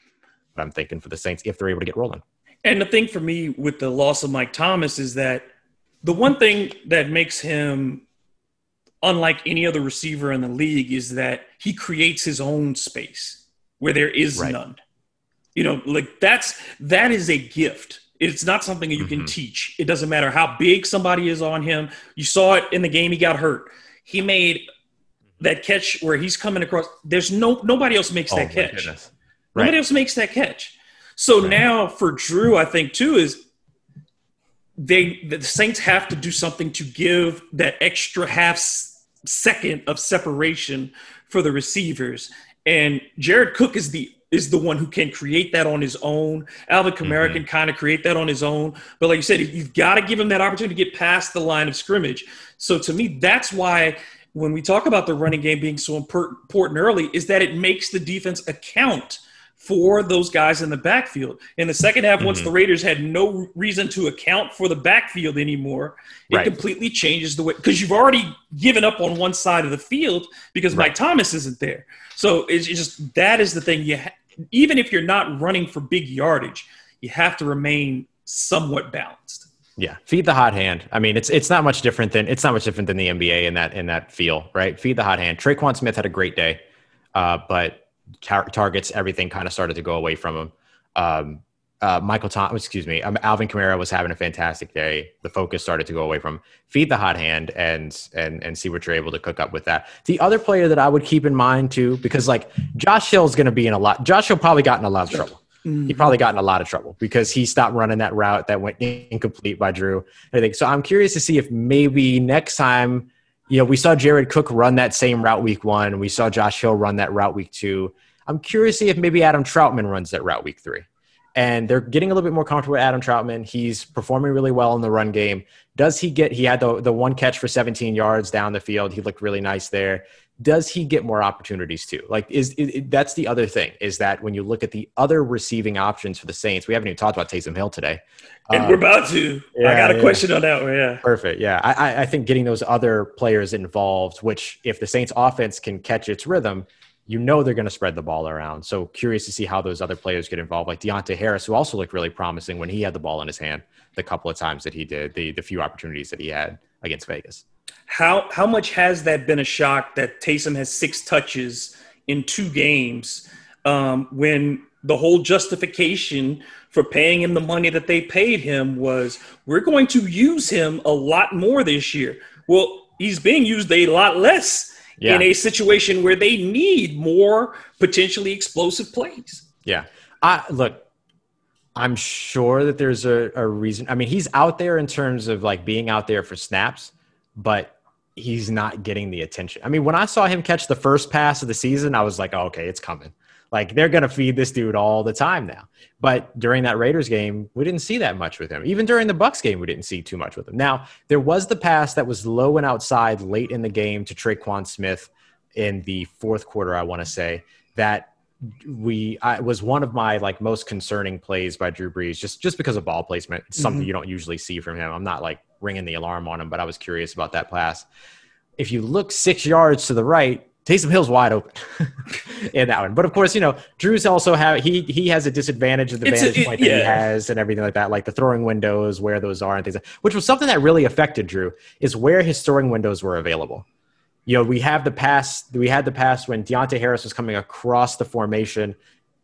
I'm thinking for the Saints if they're able to get rolling. And the thing for me with the loss of Mike Thomas is that the one thing that makes him unlike any other receiver in the league is that he creates his own space where there is right. none. You know, like that's that is a gift. It's not something you can mm-hmm. teach. It doesn't matter how big somebody is on him. You saw it in the game he got hurt. He made that catch where he's coming across. There's no nobody else makes oh, that catch. Right. Nobody else makes that catch. So right. now for Drew, I think too is they the Saints have to do something to give that extra half second of separation for the receivers. And Jared Cook is the is the one who can create that on his own. Alvin Kamara mm-hmm. can kind of create that on his own. But like you said, you've got to give him that opportunity to get past the line of scrimmage. So to me, that's why when we talk about the running game being so important early, is that it makes the defense account – for those guys in the backfield. In the second half, mm-hmm. once the Raiders had no reason to account for the backfield anymore, it right. completely changes the way because you've already given up on one side of the field because right. Mike Thomas isn't there. So it's just that is the thing. You ha- even if you're not running for big yardage, you have to remain somewhat balanced. Yeah, feed the hot hand. I mean, it's it's not much different than it's not much different than the NBA in that in that feel, right? Feed the hot hand. Tre'Quan Smith had a great day, uh, but tar- targets, everything kind of started to go away from him. Um, uh, Michael Tom, excuse me, um, Alvin Kamara was having a fantastic day. The focus started to go away from feed the hot hand and and and see what you're able to cook up with that. The other player that I would keep in mind too, because like Josh Hill is going to be in a lot. Josh Hill probably got in a lot of trouble. Mm-hmm. He probably got in a lot of trouble because he stopped running that route that went incomplete by Drew. I think so. I'm curious to see if maybe next time you know, we saw Jared Cook run that same route week one. We saw Josh Hill run that route week two. I'm curious to see if maybe Adam Trautman runs that route week three. And they're getting a little bit more comfortable with Adam Trautman. He's performing really well in the run game. Does he get, he had the, the one catch for 17 yards down the field. He looked really nice there. Does he get more opportunities too? Like, is, is that's the other thing is that when you look at the other receiving options for the Saints, we haven't even talked about Taysom Hill today. And Uh, we're about to. I got a yeah. question on that one. Yeah. Perfect. Yeah. I, I- I think getting those other players involved, which if the Saints offense can catch its rhythm, you know they're going to spread the ball around. So curious to see how those other players get involved, like Deonte Harris, who also looked really promising when he had the ball in his hand the couple of times that he did, the, the few opportunities that he had against Vegas. How how much has that been a shock that Taysom has six touches in two games um, when the whole justification for paying him the money that they paid him was we're going to use him a lot more this year. Well, he's being used a lot less Yeah. in a situation where they need more potentially explosive plays. Yeah. I look, I'm sure that there's a, a reason. I mean, he's out there in terms of like being out there for snaps, but he's not getting the attention. I mean, when I saw him catch the first pass of the season, I was like, oh, okay, it's coming. Like they're going to feed this dude all the time now. But during that Raiders game, we didn't see that much with him. Even during the Bucs game, we didn't see too much with him. Now, there was the pass that was low and outside late in the game to Tre'Quan Smith in the fourth quarter, I want to say, that we I, was one of my like most concerning plays by Drew Brees just just because of ball placement. It's something mm-hmm. you don't usually see from him. I'm not like ringing the alarm on him, but I was curious about that pass. If you look six yards to the right, Taysom Hill's wide open in that one. But of course, you know Drew's also have he he has a disadvantage of the It's a- vantage it- point that he has and everything like that, like the throwing windows where those are and things. Like, which was something that really affected Drew is where his throwing windows were available you know, we have the pass. We had the pass when Deonte Harris was coming across the formation,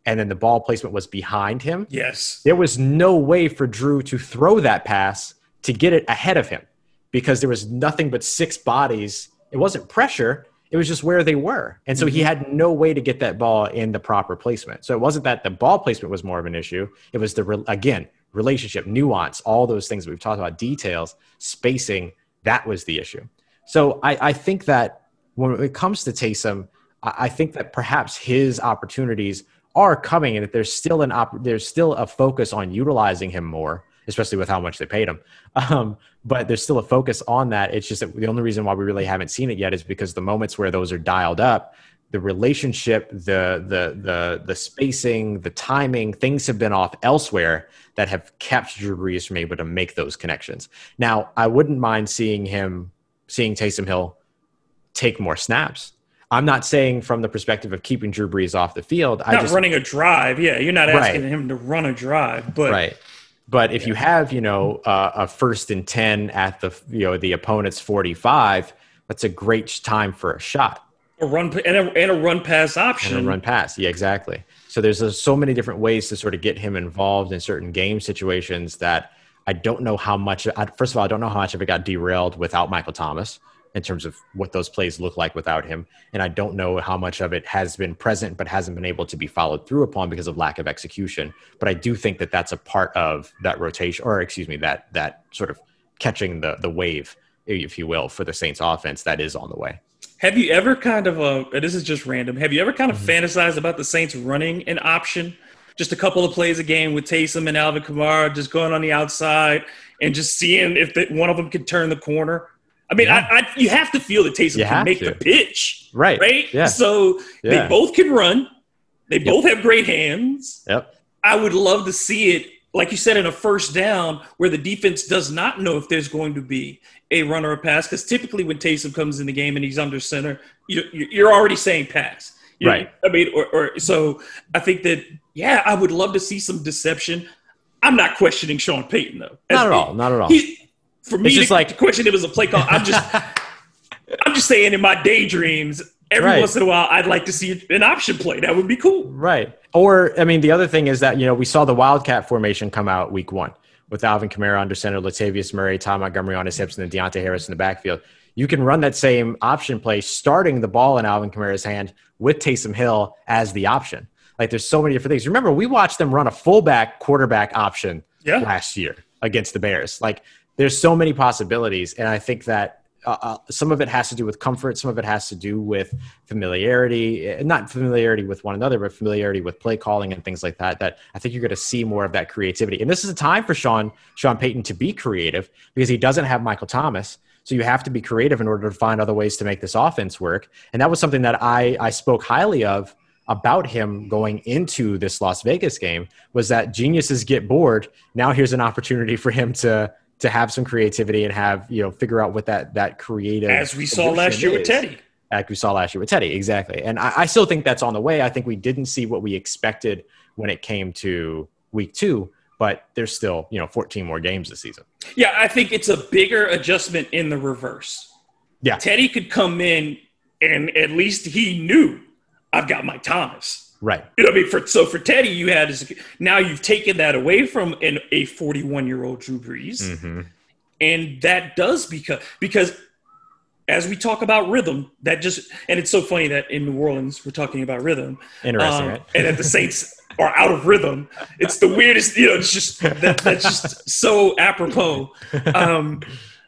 and then the ball placement was behind him. Yes. There was no way for Drew to throw that pass to get it ahead of him because there was nothing but six bodies. It wasn't pressure. It was just where they were. And so he mm-hmm. had no way to get that ball in the proper placement. So it wasn't that the ball placement was more of an issue. It was the, again, relationship, nuance, all those things that we've talked about, details, spacing. That was the issue. So I, I think that when it comes to Taysom, I, think that perhaps his opportunities are coming, and that there's still an op- there's still a focus on utilizing him more, especially with how much they paid him. Um, but there's still a focus on that. It's just that the only reason why we really haven't seen it yet is because the moments where those are dialed up, the relationship, the the the the spacing, the timing, things have been off elsewhere that have kept Drew Brees from able to make those connections. Now, I wouldn't mind seeing him seeing Taysom Hill take more snaps. I'm not saying from the perspective of keeping Drew Brees off the field. I not just running a drive. Yeah, you're not asking Right. him to run a drive, but right. But if you have, you know, uh, a first and ten at the you know the opponent's 45, that's a great time for a shot. a run and a, and a run pass option. and a run pass. Yeah, exactly. So there's uh, so many different ways to sort of get him involved in certain game situations that I don't know how much. I, first of all, I don't know how much of it got derailed without Michael Thomas in terms of what those plays look like without him, and I don't know how much of it has been present but hasn't been able to be followed through upon because of lack of execution. But I do think that that's a part of that rotation, or excuse me, that that sort of catching the the wave, if you will, for the Saints offense that is on the way. Have you ever kind of uh this is just random? Have you ever kind of Mm-hmm. fantasized about the Saints running an option, just a couple of plays a game with Taysom and Alvin Kamara just going on the outside and just seeing if the, one of them could turn the corner? I mean, Yeah. I, I, you have to feel that Taysom You can make to. the pitch, Right. right? Yeah. So Yeah. they both can run. They both have great hands. Yep. I would love to see it, like you said, in a first down where the defense does not know if there's going to be a run or a pass. Because typically, when Taysom comes in the game and he's under center, you, you- you're already saying pass. You- Right. I mean, or, or so I think that, yeah, I would love to see some deception. I'm not questioning Sean Payton, though. Not at all. Not at all. He, for me, It's just to, like- to question it was a play call. I'm just, I'm just saying in my daydreams, every Right. once in a while, I'd like to see an option play. That would be cool. Right. Or, I mean, the other thing is that, you know, we saw the Wildcat formation come out week one with Alvin Kamara under center, Latavius Murray, Tom Montgomery on his hips, and then Deonte Harris in the backfield. You can run that same option play starting the ball in Alvin Kamara's hand with Taysom Hill as the option. Like, there's so many different things. Remember, we watched them run a fullback quarterback option Yeah. last year against the Bears. Like, there's so many possibilities. And I think that uh, uh, some of it has to do with comfort, some of it has to do with familiarity, eh, not familiarity with one another, but familiarity with play calling and things like that. That I think you're going to see more of that creativity. And this is a time for Sean Sean Payton to be creative because he doesn't have Michael Thomas. So you have to be creative in order to find other ways to make this offense work. And that was something that I I spoke highly of about him going into this Las Vegas game was that geniuses get bored. Now here's an opportunity for him to to have some creativity and have you know figure out what that that creative As we saw last year with. Teddy. Like we saw last year with Teddy, exactly. And I, I still think that's on the way. I think we didn't see what we expected when it came to week two, but there's still you know 14 more games this season. Yeah, I think it's a bigger adjustment in the reverse. Yeah, Teddy could come in and at least he knew I've got Mike Thomas. right. You know what I mean? For so for Teddy, you had his, now you've taken that away from an, a 41 year old Drew Brees, Mm-hmm. and that does because because as we talk about rhythm, that just and it's so funny that in New Orleans we're talking about rhythm, Interesting, um, right? and that the Saints are out of rhythm. It's the weirdest, you know. It's just that, that's just so apropos. Um,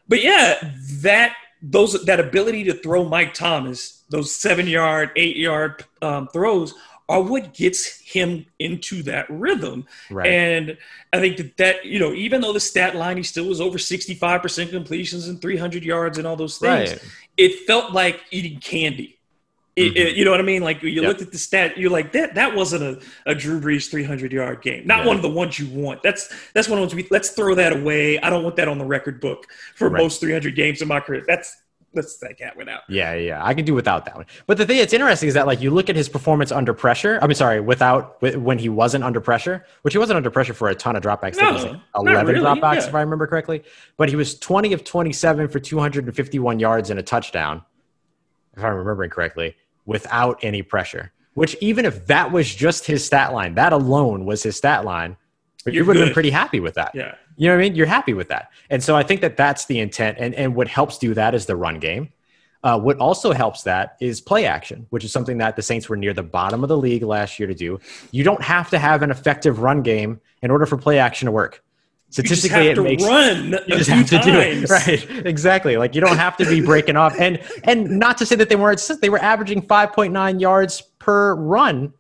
but yeah, that those that ability to throw Mike Thomas those seven yard, eight yard um, throws are what gets him into that rhythm. Right. And I think that that you know even though the stat line he still was over sixty five percent completions and three hundred yards and all those things, Right. it felt like eating candy. It- it- you know what I mean? Like you Yep. looked at the stat, you're like that. That wasn't a, a Drew Brees 300 yard game. Not Yeah. one of the ones you want. That's that's one of the ones we let's throw that away. I don't want that on the record book for Right. most 300 games in my career. That's let's that cat went out. Yeah, yeah, I can do without that one. But the thing that's interesting is that like you look at his performance under pressure. I mean, sorry, without when he wasn't under pressure, which he wasn't under pressure for a ton of dropbacks. I think it was No, like eleven really, dropbacks yeah. if I remember correctly. But he was twenty of twenty-seven for two hundred and fifty-one yards and a touchdown, if I'm remembering correctly, without any pressure. Which even if that was just his stat line, that alone was his stat line, but you would have been pretty happy with that. Yeah. You know what I mean? You're happy with that. And so I think that that's the intent. And, and what helps do that is the run game. Uh, what also helps that is play action, which is something that the Saints were near the bottom of the league last year to do. You don't have to have an effective run game in order for play action to work. Statistically, it makes run you just have to do it right exactly like you don't have to be breaking off and and not to say that they weren't they were averaging 5.9 yards per run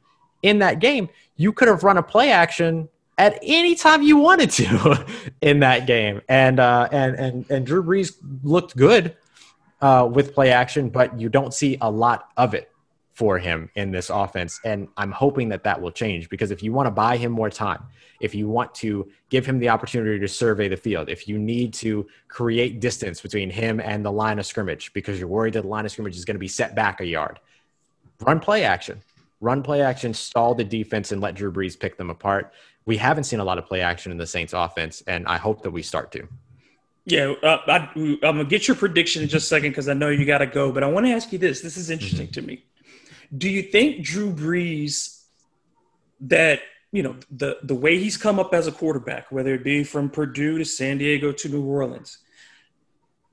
in that game you could have run a play action at any time you wanted to in that game and uh and and and drew brees looked good uh with play action but you don't see a lot of it for him in this offense. And I'm hoping that that will change because if you want to buy him more time, if you want to give him the opportunity to survey the field, if you need to create distance between him and the line of scrimmage because you're worried that the line of scrimmage is going to be set back a yard, run play action. Run play action, stall the defense, and let Drew Brees pick them apart. We haven't seen a lot of play action in the Saints offense, and I hope that we start to. Yeah, uh, I, I'm gonna get your prediction in just a second because I know you got to go. But I want to ask you this: This is interesting to me. Do you think Drew Brees that you know the the way he's come up as a quarterback, whether it be from Purdue to San Diego to New Orleans,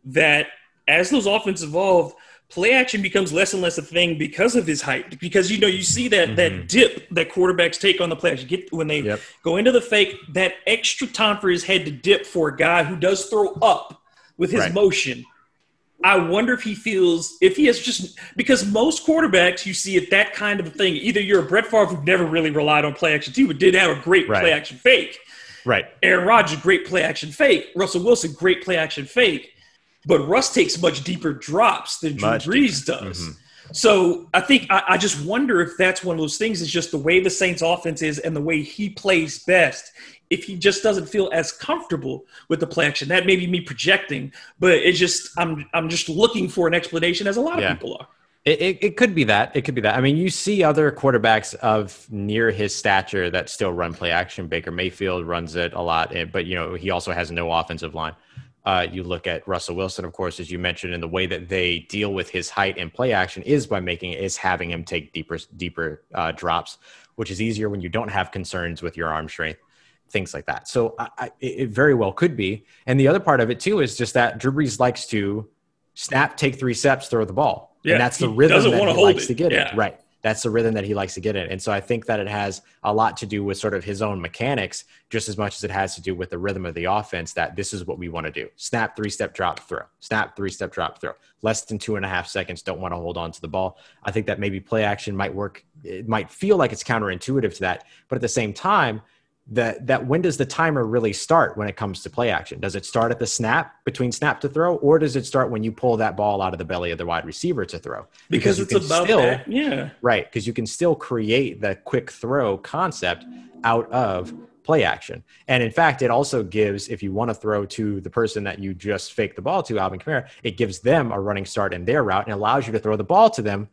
that as those offenses evolve, play action becomes less and less a thing because of his height. Because you know you see that that mm-hmm. dip that quarterbacks take on the play action. Get when they Yep. go into the fake, that extra time for his head to dip for a guy who does throw up with his Right. motion. I wonder if he feels if he has just because most quarterbacks you see it that kind of a thing. Either you're a Brett Favre who never really relied on play action too, but did have a great Right. play action fake. Right. Aaron Rodgers, great play action fake. Russell Wilson, great play action fake. But Russ takes much deeper drops than Drew Much Brees does. So I think I, I just wonder if that's one of those things. Is just the way the Saints' offense is and the way he plays best. If he just doesn't feel as comfortable with the play action, that may be me projecting, but it's just I'm I'm just looking for an explanation, as a lot of people are. It, it, it could be that. It could be that. I mean, you see other quarterbacks of near his stature that still run play action. Baker Mayfield runs it a lot, eh, but you know he also has no offensive line. Uh, you look at Russell Wilson, of course, as you mentioned, and the way that they deal with his height and play action is by making is having him take deeper deeper uh, drops, which is easier when you don't have concerns with your arm strength, things like that. So I, I, it very well could be. And the other part of it too is just that Drew Brees likes to snap, take three steps, throw the ball. Yeah, and that's the rhythm that he likes it. to get Yeah. it. Right. That's the rhythm that he likes to get in. And so I think that it has a lot to do with sort of his own mechanics, just as much as it has to do with the rhythm of the offense that this is what we want to do. Snap, three step drop, throw. Snap, three step drop, throw. Less than two and a half seconds, don't want to hold on to the ball. I think that maybe play action might work. It might feel like it's counterintuitive to that. But at the same time, that that when does the timer really start when it comes to play action? Does it start at the snap between snap to throw, or does it start when you pull that ball out of the belly of the wide receiver to throw? because you it's about still- that. Yeah. right because you can still create the quick throw concept out of play action. And in fact, it also gives if you want to throw to the person that you just faked the ball to, Alvin Kamara, it gives them a running start in their route and allows you to throw the ball to them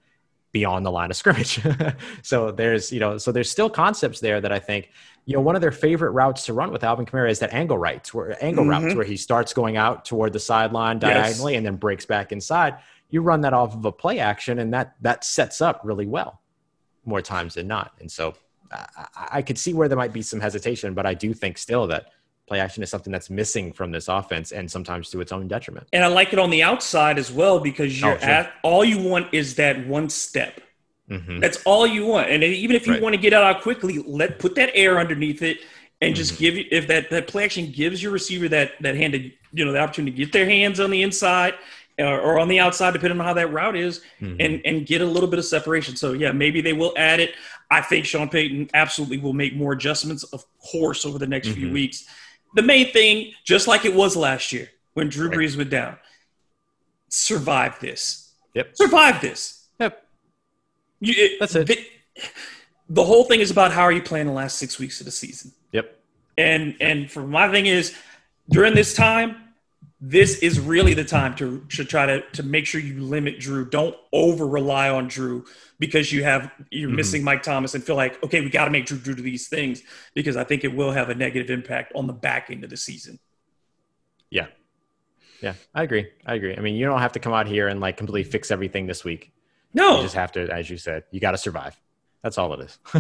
beyond the line of scrimmage. so there's, you know, so there's still concepts there that I think, you know, one of their favorite routes to run with Alvin Kamara is that angle rights, where angle routes mm-hmm. where he starts going out toward the sideline Yes. diagonally and then breaks back inside. You run that off of a play action, and that that sets up really well more times than not. And so I- I could see where there might be some hesitation, but I do think still that play action is something that's missing from this offense and sometimes to its own detriment. And I like it on the outside as well because you're Oh, sure. at all you want is that one step. Mhm. That's all you want. And even if you Right. want to get out quickly, let put that air underneath it and just Mm-hmm. give you if that, that play action gives your receiver that that hand to you know the opportunity to get their hands on the inside or, or on the outside, depending on how that route is, Mm-hmm. and and get a little bit of separation. So yeah, maybe they will add it. I think Sean Payton absolutely will make more adjustments, of course, over the next few Mm-hmm. weeks. The main thing, just like it was last year when Drew Right. Brees went down, survive this. Yep. Survive this. Yep. You, it, That's it. The, the whole thing is about how are you playing the last six weeks of the season. Yep. And and for my thing is during this time, this is really the time to, to try to, to make sure you limit Drew. Don't over rely on Drew because you have you're Mm-hmm. missing Mike Thomas and feel like okay, we got to make Drew do these things because I think it will have a negative impact on the back end of the season. Yeah. Yeah. I agree. I agree. I mean, you don't have to come out here and like completely fix everything this week. No, You just have to, as you said, you got to survive. That's all it is.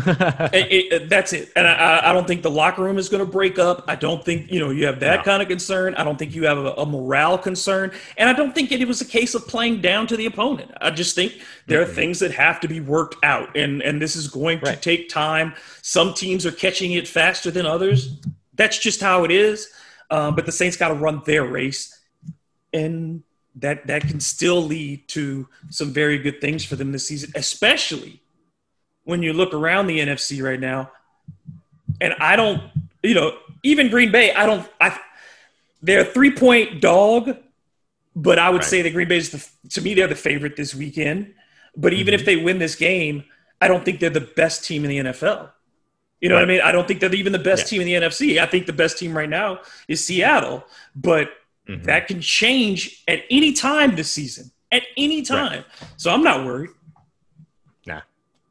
It- it- that's it. And I- I, don't think the locker room is going to break up. I don't think, you know, you have that No. kind of concern. I don't think you have a, a morale concern. And I don't think it was a case of playing down to the opponent. I just think there are things that have to be worked out. And, and this is going to take time. Some teams are catching it faster than others. That's just how it is. Uh, but the Saints got to run their race. And that, that can still lead to some very good things for them this season, especially when you look around the NFC right now, and I don't, you know, even Green Bay, I don't, I, they're a three point dog, but I would Right. say that Green Bay is the, to me, they're the favorite this weekend. But even Mm-hmm. if they win this game, I don't think they're the best team in the NFL. You know what I mean? I don't think they're even the best Yeah. team in the NFC. I think the best team right now is Seattle, but Mhm. that can change at any time this season. At any time. So I'm not worried.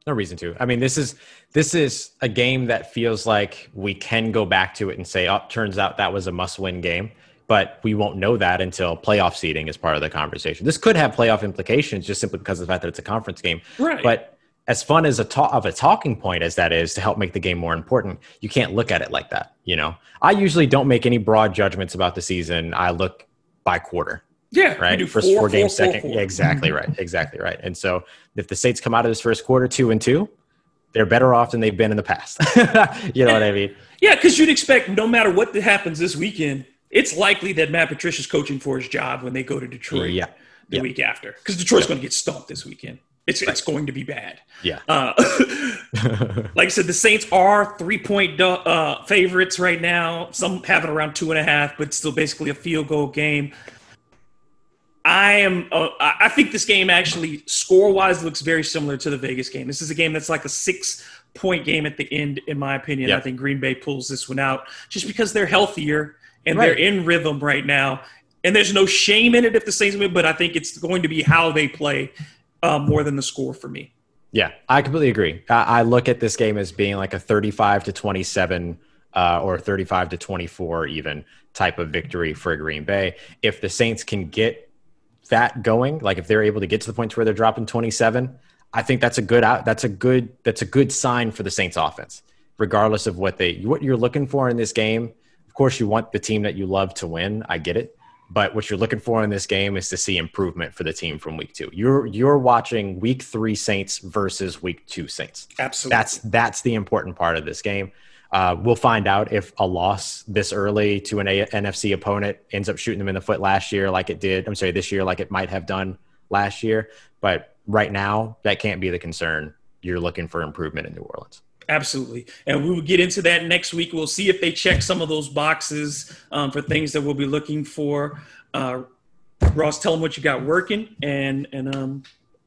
No reason to. I mean, this is this is a game that feels like we can go back to it and say, "Oh, turns out that was a must-win game." But we won't know that until playoff seeding is part of the conversation. This could have playoff implications just simply because of the fact that it's a conference game. Right. But as fun as a ta- of a talking point as that is to help make the game more important, you can't look at it like that. You know, I usually don't make any broad judgments about the season. I look by quarter Yeah. right? First four, four, games, four, four, second. four. Yeah, exactly right. Exactly right. And so if the Saints come out of this first quarter two and two, they're better off than they've been in the past. you know what I mean? Yeah, because you'd expect no matter what happens this weekend, it's likely that Matt Patricia's coaching for his job when they go to Detroit Yeah. the Yeah. week after. Because Detroit's going to get stumped this weekend. It's, it's going to be bad. Yeah. Uh, like I said, the Saints are three point uh, favorites right now. Some have it around two and a half, but still basically a field goal game. I am. Uh, I I think this game actually score wise looks very similar to the Vegas game. This is a game that's like a six point game at the end, in my opinion. Yeah. I think Green Bay pulls this one out just because they're healthier and Right. they're in rhythm right now. And there's no shame in it if the Saints win, but I think it's going to be how they play uh, more than the score for me. Yeah, I completely agree. I, I look at this game as being like a 35 to 27 uh, or 35 to 24 even type of victory for Green Bay. If the Saints can get that going, like if they're able to get to the point to where they're dropping 27, I think that's a good out. That's a good. That's a good sign for the Saints offense, regardless of what they what you're looking for in this game. Of course, you want the team that you love to win. I get it, but what you're looking for in this game is to see improvement for the team from week two. You're you're watching week three Saints versus week two Saints. Absolutely. That's that's the important part of this game. Uh, we'll find out if a loss this early to an a- NFC opponent ends up shooting them in the foot last year, like it did. I'm sorry, this year, like it might have done last year. But right now, that can't be the concern. You're looking for improvement in New Orleans. Absolutely. And we will get into that next week. We'll see if they check some of those boxes um, for things that we'll be looking for. Uh, Ross, tell them what you got working and, and um,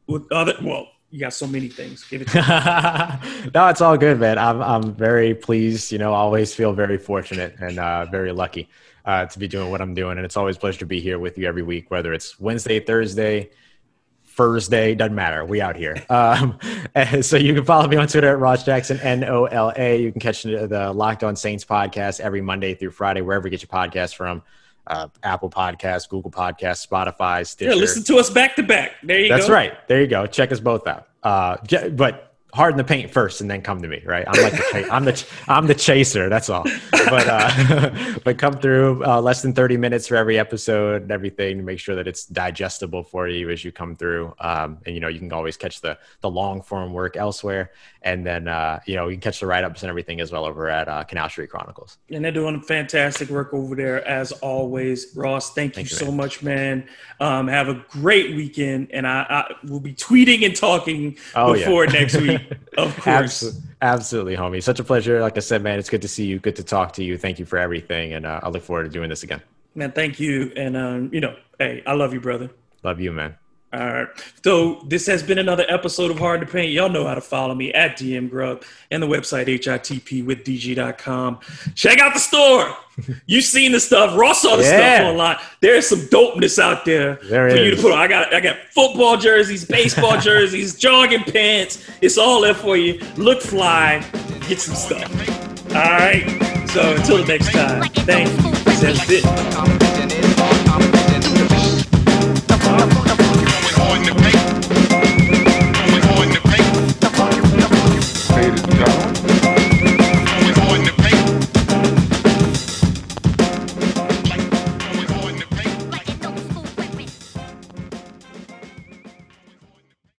with other, well, you got so many things. Give it no, it's all good, man. I'm I'm very pleased. You know, I always feel very fortunate and uh, very lucky uh, to be doing what I'm doing, and it's always a pleasure to be here with you every week, whether it's Wednesday, Thursday, Thursday, doesn't matter. We out here. Um, so you can follow me on Twitter at Ross Jackson N O L A. You can catch the Locked On Saints podcast every Monday through Friday, wherever you get your podcast from. Uh, Apple Podcasts, Google Podcasts, Spotify, Stitcher. Yeah, listen to us back to back. There you That's go. That's right. There you go. Check us both out. Uh, j- Hard in the Paint first, and then come to me. Right? I'm like the cha- I'm the ch- I'm the chaser. That's all. But uh, but come through uh, less than 30 minutes for every episode and everything to make sure that it's digestible for you as you come through. Um, and you know you can always catch the the long form work elsewhere, and then uh, you know you can catch the write ups and everything as well over at uh, Canal Street Chronicles. And they're doing fantastic work over there as always. Ross, thank, Thank you you, so much, man. Um, have a great weekend, and I, I will be tweeting and talking Oh, yeah. before next week, of course. Absolutely, absolutely, homie. Such a pleasure. Like I said, man, it's good to see you. Good to talk to you. Thank you for everything, and uh, I look forward to doing this again. Man, thank you, and um, you know, hey, I love you, brother. Love you, man. All right. So this has been another episode of Hard to Paint. Y'all know how to follow me at DM Grub and the website hitpwithdg.com. Check out the store. You've seen the stuff. Ross saw the Yeah. stuff online. There's some dopeness out there There for you to put on. I got I got football jerseys, baseball jerseys, jogging pants. It's all there for you. Look fly. Get some stuff. All right. So until the next time, thank you. This has going to make